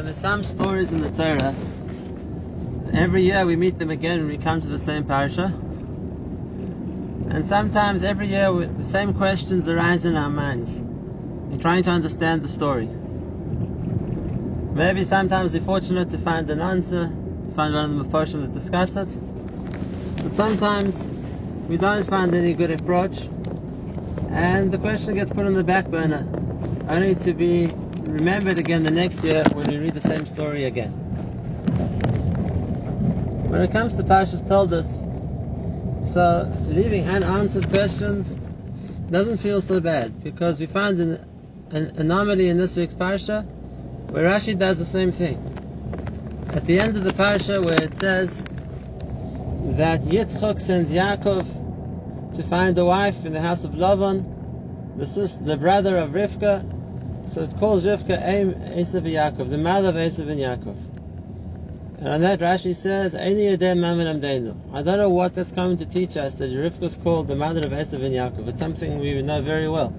that there's some stories in the Torah. Every year we meet them again when we come to the same parasha. And sometimes every year we- the same questions arise in our minds. We're trying to understand the story. Maybe sometimes we're fortunate to find an answer, to find one of the Meforshim that discuss it. But sometimes we don't find any good approach and the question gets put on the back burner, only to be remembered again the next year when we read the same story again. When it comes to Parshas Toldos, so leaving unanswered questions doesn't feel so bad because we find an, an anomaly in this week's Parsha where Rashi does the same thing. At the end of the Parsha where it says that Yitzchok sends Yaakov to find a wife in the house of Lavan, the, sis, the brother of Rivka, so it calls Rivka Aim Esav Yaakov, the mother of Esav and Yaakov. And on that Rashi says. I don't know what that's coming to teach us that Rivka is called the mother of Esav and Yaakov. It's something we know very well.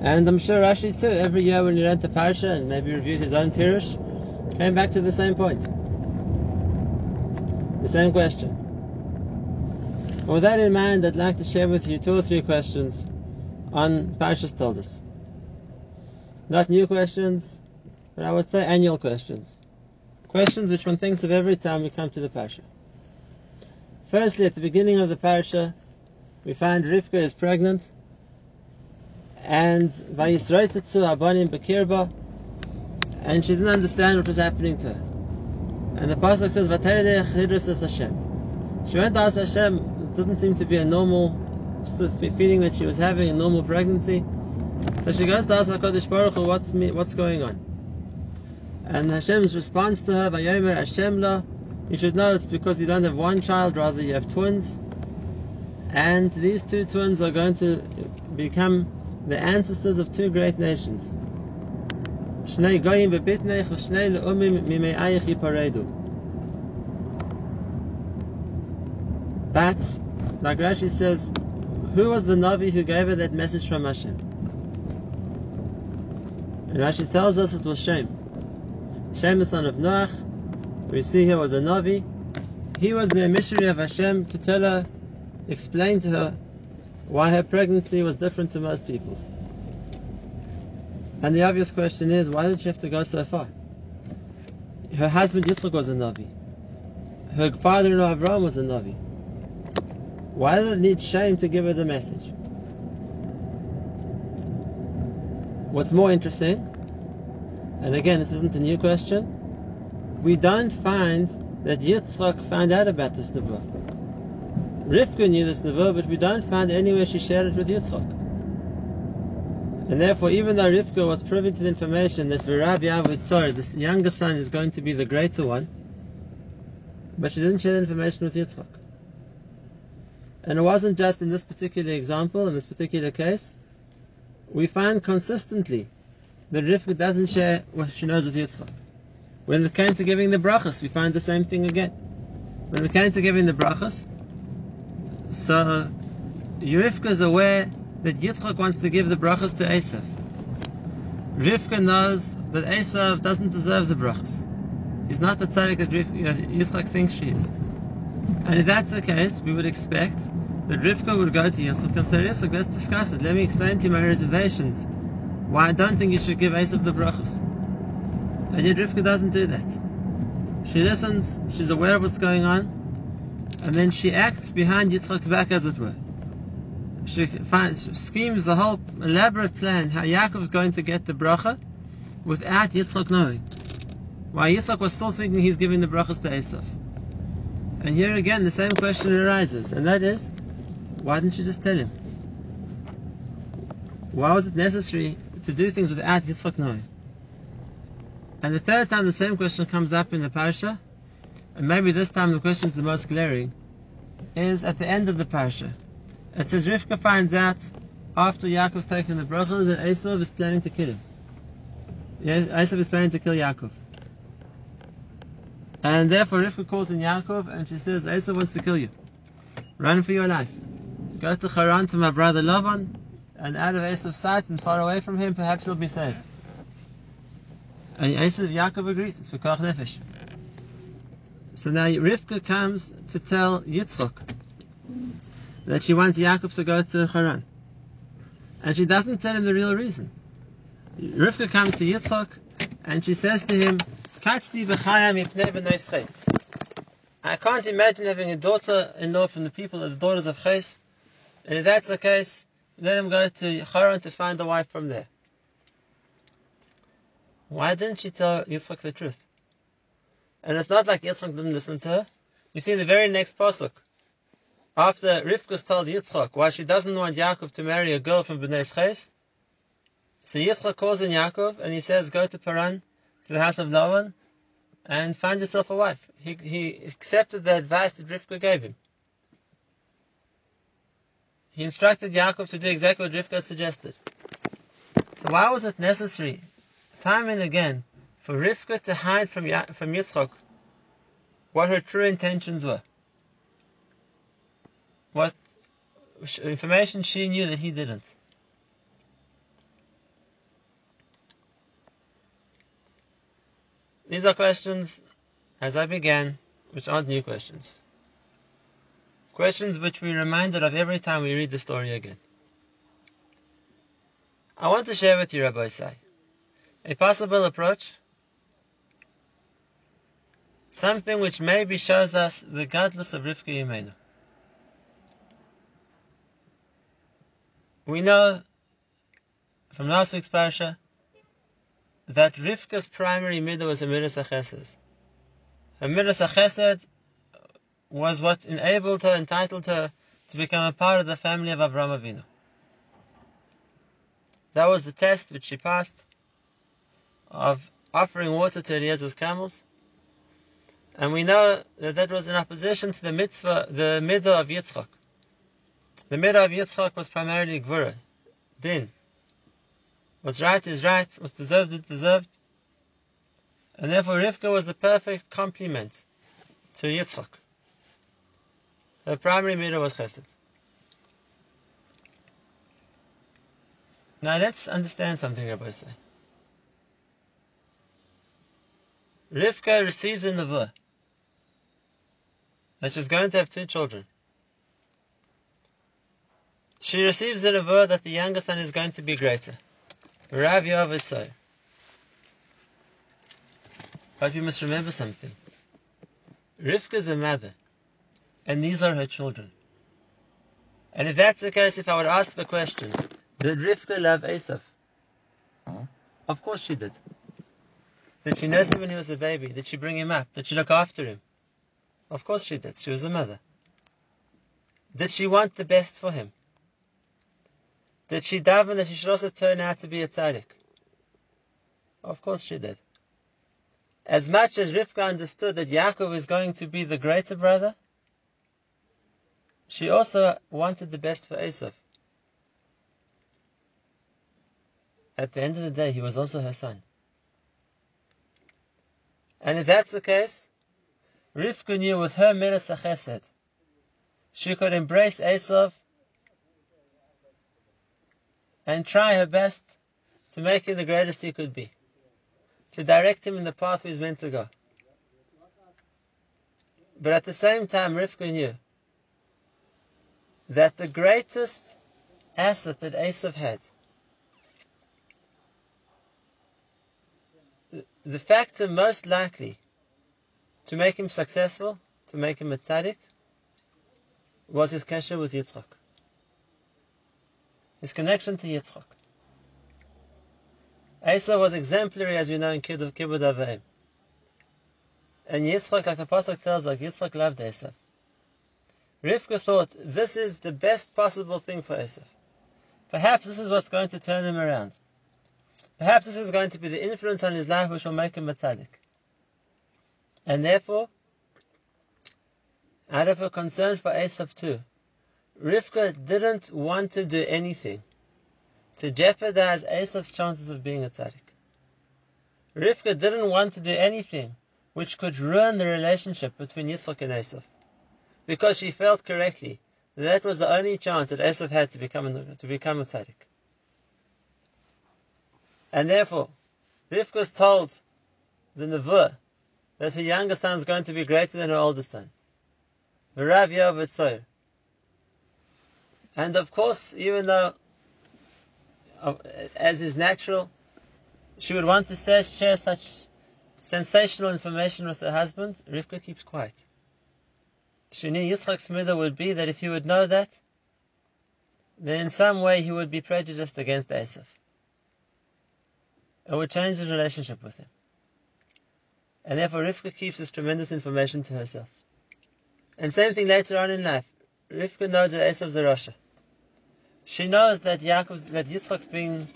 And I'm sure Rashi too, every year when he read the Parsha and maybe reviewed his own Pirush, came back to the same point. The same question. With that in mind, I'd like to share with you two or three questions on Parshas Toldos. Not new questions, but I would say annual questions. Questions which one thinks of every time we come to the Parsha. Firstly, at the beginning of the Parsha, we find Rivka is pregnant, and Vayisroitetsu Abanim Bekirba, and she didn't understand what was happening to her. And the Pasuk says, Vatayidech Hidrus Hashem. She went to ask Hashem, it doesn't seem to be a normal feeling that she was having, a normal pregnancy. So she goes to ask HaKadosh Baruch Hu, what's, me, what's going on? And Hashem's response to her, Vayomer Hashem la, you should know it's because you don't have one child, rather you have twins. And these two twins are going to become the ancestors of two great nations. But, like Rashi says, who was the Navi who gave her that message from Hashem? And Rashi tells us it was Shem. Shem, the son of Noach, we see here was a Navi. He was the emissary of Hashem to tell her, explain to her why her pregnancy was different to most people's. And the obvious question is, why did she have to go so far? Her husband Yitzchak was a Navi. Her father-in-law Avraham was a Navi. Why did it need Shem to give her the message? What's more interesting, and again, this isn't a new question, we don't find that Yitzchak found out about this nevuah. Rivka knew this nevuah, but we don't find anywhere she shared it with Yitzchak. And therefore, even though Rivka was privy to the information that Virab Yavutzor, this younger son, is going to be the greater one, but she didn't share the information with Yitzchak. And it wasn't just in this particular example, in this particular case. We find consistently that Rivka doesn't share what she knows with Yitzchak. When it came to giving the brachas, we find the same thing again. When it came to giving the brachas, so Rivka is aware that Yitzchak wants to give the brachas to Esav. Rivka knows that Esav doesn't deserve the brachas. He's not the tzaddik that Yitzchak thinks she is. And if that's the case, we would expect that Rivka would go to and say, Yitzchak, let's discuss it. Let me explain to you my reservations. Why I don't think you should give Esav the brachas. And yet Rivka doesn't do that. She listens, she's aware of what's going on, and then she acts behind Yitzchak's back, as it were. She finds, schemes a whole elaborate plan how Yaakov is going to get the bracha without Yitzchak knowing. Why Yitzchak was still thinking he's giving the brachas to Esav. And here again, the same question arises, and that is, why didn't you just tell him? Why was it necessary to do things without Yitzchak knowing? And the third time the same question comes up in the parsha, and maybe this time the question is the most glaring, is at the end of the parsha. It says Rivka finds out after Yaakov's taken the brachas that Esav is planning to kill him. Esav is planning to kill Yaakov. And therefore Rivka calls in Yaakov and she says, Esav wants to kill you. Run for your life. Go to Haran to my brother Lavan, and out of Esav's sight and far away from him, perhaps you'll be saved. And Esav Yaakov agrees, it's Pikuach Nefesh. So now Rivka comes to tell Yitzchok that she wants Yaakov to go to Haran. And she doesn't tell him the real reason. Rivka comes to Yitzchok and she says to him, I can't imagine having a daughter-in-law from the people as daughters of Ches. And if that's the case, let him go to Haran to find a wife from there. Why didn't she tell Yitzchak the truth? And it's not like Yitzchak didn't listen to her. You see the very next pasuk. After Rivka's told Yitzchak why she doesn't want Yaakov to marry a girl from Bnei Ches, so Yitzchak calls in Yaakov and he says, go to Paran, to the house of Lavan, and find yourself a wife. He, he accepted the advice that Rivka gave him. He instructed Yaakov to do exactly what Rivka suggested. So why was it necessary, time and again, for Rivka to hide from, ya- from Yitzchak what her true intentions were? What information she knew that he didn't. These are questions, as I began, which aren't new questions. Questions which we're reminded of every time we read the story again. I want to share with you, Rabbi Isai, a possible approach, something which maybe shows us the gadlus of Rivka Imenu. We know from last week's parasha that Rivka's primary midah was a midah. A midah was what enabled her, entitled her to become a part of the family of Avraham Avinu. That was the test which she passed of offering water to Eliezer's camels. And we know that that was in opposition to the mitzvah, the midah of Yitzchak. The midah of Yitzchak was primarily gvura, din. What's right is right, what's deserved is deserved. And therefore Rivka was the perfect complement to Yitzchak. Her primary midah was chesed. Now let's understand something, Rabbi say. Rivka receives in the Nevuah that she's going to have two children. She receives the Nevuah that the younger son is going to be greater. Rav Yavisai. But we must remember something. Rivka is a mother and these are her children. And if that's the case, if I would ask the question, did Rivka love? Uh-huh. Of course she did. Did she nurse him when he was a baby? Did she bring him up? Did she look after him? Of course she did. She was a mother. Did she want the best for him? Did she daven that he should also turn out to be a tzaddik? Of course she did. As much as Rivka understood that Yaakov is going to be the greater brother, she also wanted the best for Esav. At the end of the day, he was also her son. And if that's the case, Rivka knew with her Midas Chesed, she could embrace Esav and try her best to make him the greatest he could be, to direct him in the path he's meant to go. But at the same time, Rivka knew that the greatest asset that Esav had, the factor most likely to make him successful, to make him a tzaddik, was his kesher with Yitzchak. His connection to Yitzchak. Esav was exemplary, as we know, in Kibbud Avim. And Yitzchak, like the Pasuk tells us, Yitzchak loved Esav. Rivka thought this is the best possible thing for Esav. Perhaps this is what's going to turn him around. Perhaps this is going to be the influence on his life which will make him a tzaddik. And therefore, out of a concern for Esav too, Rivka didn't want to do anything to jeopardize Esav's chances of being a tzaddik. Rivka didn't want to do anything which could ruin the relationship between Yitzchak and Esav because she felt correctly that that was the only chance that Esav had to become, to become a tzaddik. And therefore, Rivka was told the nevuah that her younger son is going to be greater than her older son. V'rav Yov And of course, even though, as is natural, she would want to share such sensational information with her husband, Rivka keeps quiet. She knew Yitzchak's midah would be that if he would know that, then in some way he would be prejudiced against Esav. It would change his relationship with him. And therefore Rivka keeps this tremendous information to herself. And same thing later on in life. Rivka knows that Esav's a Rasha. She knows that Yaakov's, that Yitzchak's being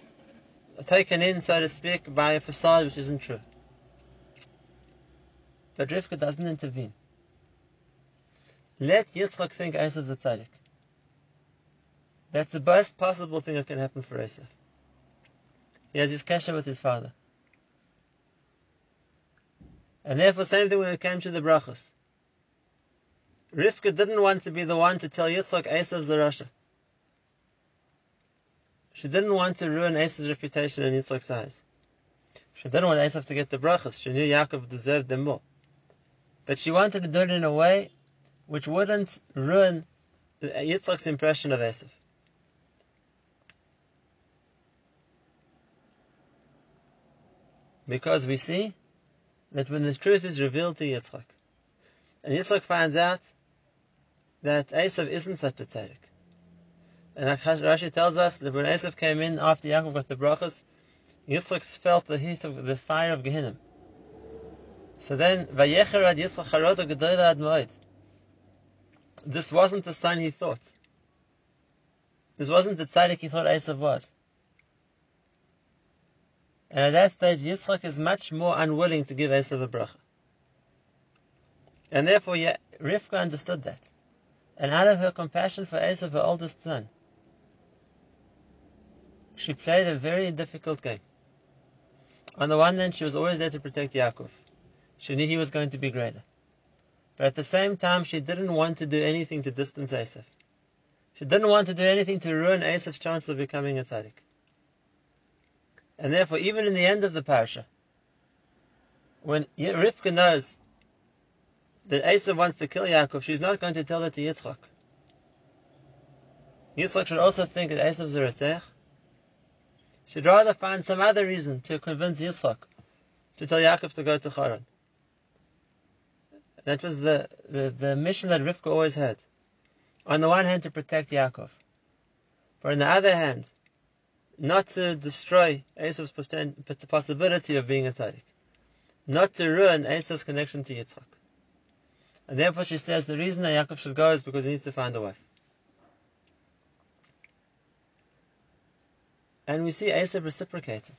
taken in, so to speak, by a facade which isn't true. But Rivka doesn't intervene. Let Yitzchak think Esav's a tzaddik. That's the best possible thing that can happen for Esav. He has his kesher with his father. And therefore, same thing when it came to the brachas. Rivka didn't want to be the one to tell Yitzchak Esav's the Rasha. She didn't want to ruin Esav's reputation in Yitzchak's eyes. She didn't want Esav to get the brachas. She knew Yaakov deserved them more. But she wanted to do it in a way which wouldn't ruin Yitzchak's impression of Esav. Because we see that when the truth is revealed to Yitzchak, and Yitzchak finds out that Esav isn't such a tzaddik. And Rashi tells us that when Esav came in after Yaakov got the brachas, Yitzchak felt the heat of the fire of Gehinnom. So then, Vayecher ad Yitzchak gedola ad moed. This wasn't the son he thought. This wasn't the tzaddik he thought Esav was. And at that stage, Yitzchak is much more unwilling to give Esav a bracha. And therefore, Rivka understood that. And out of her compassion for Esav, her oldest son, she played a very difficult game. On the one hand, she was always there to protect Yaakov. She knew he was going to be greater. But at the same time, she didn't want to do anything to distance Esav. She didn't want to do anything to ruin Esav's chance of becoming a tzaddik. And therefore, even in the end of the parasha, when Rivka knows that Esav wants to kill Yaakov, she's not going to tell that to Yitzchak. Yitzchak should also think that Esav's a Retzech. She'd rather find some other reason to convince Yitzchak to tell Yaakov to go to Haran. That was the, the, the mission that Rivka always had. On the one hand, to protect Yaakov. But on the other hand, not to destroy Esav's possibility of being a tzaddik, not to ruin Esav's connection to Yitzchak. And therefore she says the reason that Yaakov should go is because he needs to find a wife. And we see Esav reciprocated.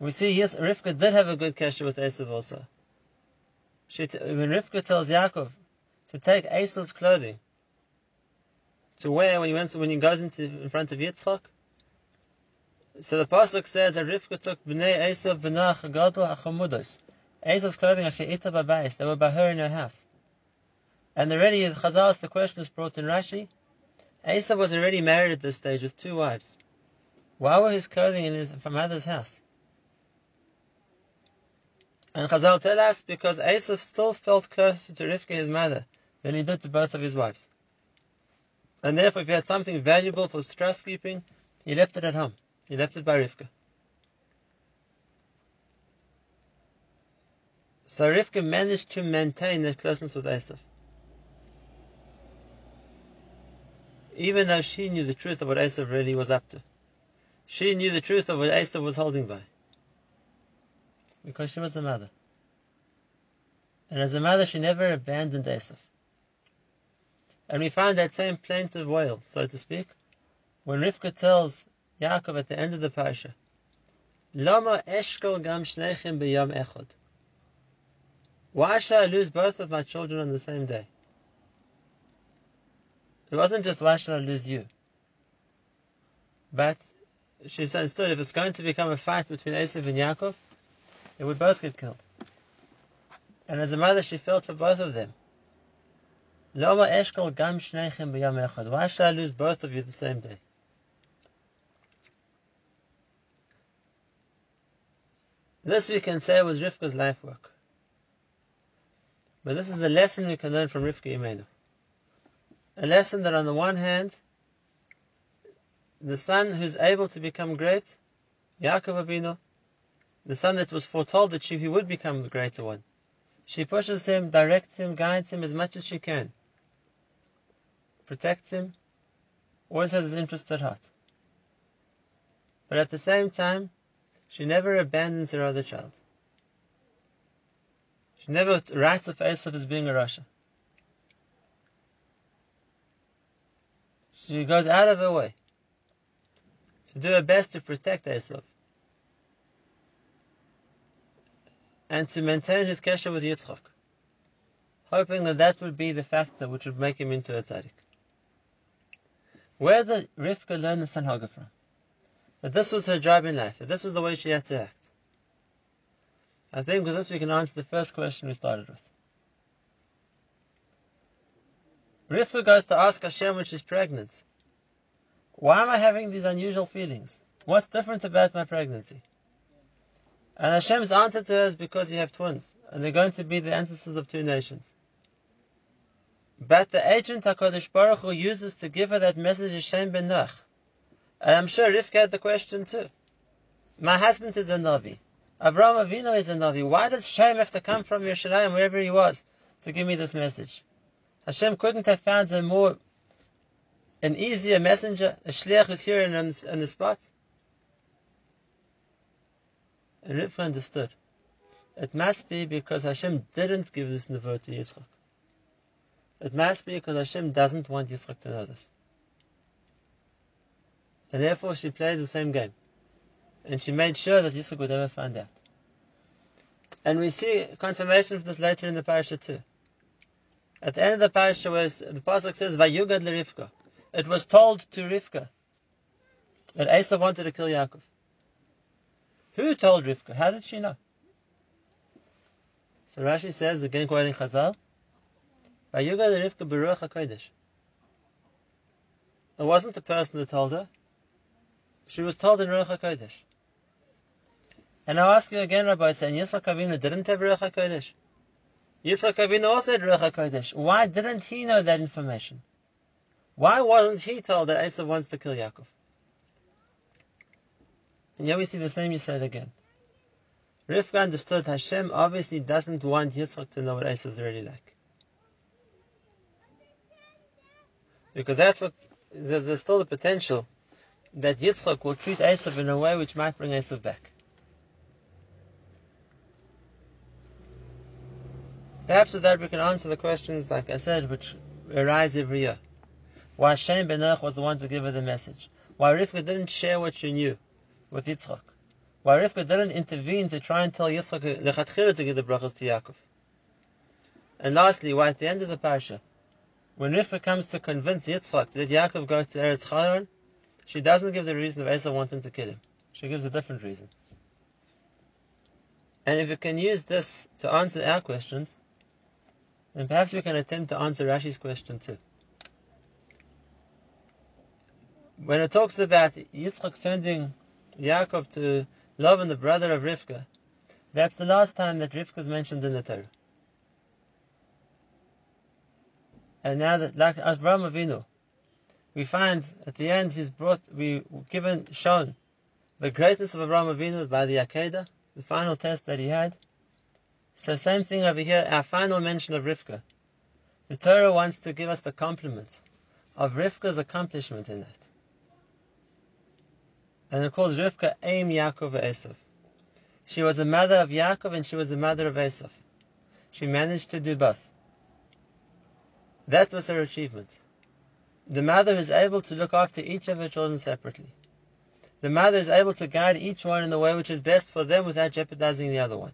We see yes, Rivka did have a good kesher with Esav also. She when Rivka tells Yaakov to take Esav's clothing to wear when he went when he goes into in front of Yitzchak. So the pasuk says that Rivka took bnei Esav b'nach gadol achamudos. Esav's clothing she ita babayis. They were by her in her house. And already Chazal, the question is brought in Rashi. Esav was already married at this stage with two wives. Why were his clothing in his mother's house? And Chazal tell us because Esav still felt closer to Rivka, his mother, than he did to both of his wives. And therefore, if he had something valuable for trust keeping, he left it at home. He left it by Rivka. So Rivka managed to maintain that closeness with Esav. Even though she knew the truth of what Esav really was up to. She knew the truth of what Esav was holding by. Because she was a mother. And as a mother, she never abandoned Esav. And we find that same plaintive wail, so to speak, when Rivka tells Yaakov at the end of the parasha, Lama eshkol gam shnechem b'yom echod. Why shall I lose both of my children on the same day? It wasn't just why shall I lose you, but she understood if it's going to become a fight between Esav and Yaakov, they would both get killed. And as a mother, she felt for both of them. Why shall I lose both of you the same day? This we can say was Rivka's life work. But this is the lesson we can learn from Rivka Imenu. A lesson that on the one hand, the son who's able to become great, Yaakov Abinu, the son that was foretold that she, he would become the greater one, she pushes him, directs him, guides him as much as she can, protects him, always has his interests at heart. But at the same time, she never abandons her other child. She never writes of Esav as being a rasha. She goes out of her way to do her best to protect Esav and to maintain his kesher with Yitzchak, hoping that that would be the factor which would make him into a tzaddik. Where did Rivka learn the Sanhaga from? That this was her job in life, that this was the way she had to act. I think with this we can answer the first question we started with. Rivka goes to ask Hashem when she's pregnant, why am I having these unusual feelings? What's different about my pregnancy? And Hashem's answer to her is because you have twins, and they're going to be the ancestors of two nations. But the agent HaKadosh Baruch Hu uses to give her that message is Shem ben Noach. And I'm sure Rivka had the question too. My husband is a Navi. Avraham Avinu is a Navi. Why does Shem have to come from Yerushalayim, wherever he was, to give me this message? Hashem couldn't have found a more, an easier messenger, a shliach who's here in, in the spot. And Rivka understood. It must be because Hashem didn't give this nevuah to Yitzchak. It must be because Hashem doesn't want Yitzchak to know this. And therefore she played the same game. And she made sure that Yitzchak would never find out. And we see confirmation of this later in the parasha too. At the end of the parasha, where the pasuk says, "Vayugad Rivka," it was told to Rivka that Esau wanted to kill Yaakov. Who told Rivka? How did she know? So Rashi says, again quoting Chazal, Vayugad Rivka Beruach HaKodesh. It wasn't the person who told her. She was told in Ruach HaKodesh. And I'll ask you again, Rabbi, saying Yitzchak Avinu didn't have Ruach HaKodesh. Yitzchak Avinu also had Ruach HaKodesh. Why didn't he know that information? Why wasn't he told that Esau wants to kill Yaakov? And here we see the same said again. Rivka understood Hashem obviously doesn't want Yitzchak to know what Esau is really like. Because that's what, there's still the potential that Yitzchak will treat Esav in a way which might bring Esav back. Perhaps with that we can answer the questions, like I said, which arise every year. Why Shem ben was the one to give her the message. Why Rivka didn't share what she knew with Yitzchak. Why Rivka didn't intervene to try and tell Yitzchak to give the brachas to Yaakov. And lastly, why at the end of the parasha, when Rivka comes to convince Yitzchak that Yaakov go to Eretz Chayron, she doesn't give the reason of Esau wanting to kill him. She gives a different reason. And if we can use this to answer our questions, then perhaps we can attempt to answer Rashi's question too. When it talks about Yitzchak sending Yaakov to Lavan, the brother of Rivka, that's the last time that Rivka is mentioned in the Torah. And now that, like Avram Avinu, we find at the end he's brought, we given, shown the greatness of Abraham Avinu by the Akedah, the final test that he had. So same thing over here, our final mention of Rivka. The Torah wants to give us the compliment of Rivka's accomplishment in that. And it calls Rivka Aim Yaakov Esav. She was the mother of Yaakov and she was the mother of Esav. She managed to do both. That was her achievement. The mother is able to look after each of her children separately. The mother is able to guide each one in the way which is best for them without jeopardizing the other one.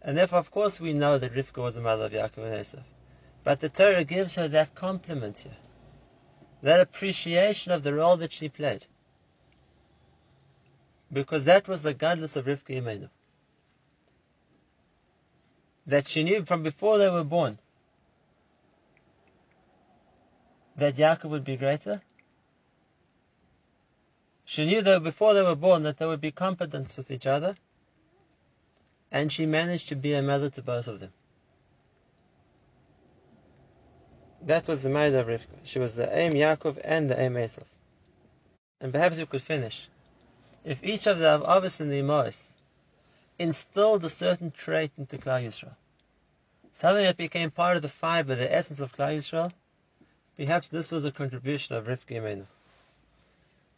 And therefore, of course, we know that Rivka was the mother of Yaakov and Esav. But the Torah gives her that compliment here. That appreciation of the role that she played. Because that was the gadlus of Rivka Imenu. That she knew from before they were born that Yaakov would be greater? She knew that before they were born that there would be competence with each other, and she managed to be a mother to both of them. That was the marriage of Rivka. She was the aim Yaakov and the aim Esav. And perhaps we could finish. If each of the Avos and the Imos instilled a certain trait into Klal Yisrael, something that became part of the fiber, the essence of Klal Yisrael, perhaps this was a contribution of Rivka Imenu.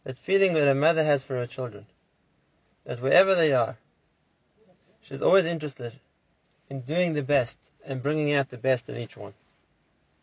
That feeling that a mother has for her children, that wherever they are, she's always interested in doing the best and bringing out the best in each one.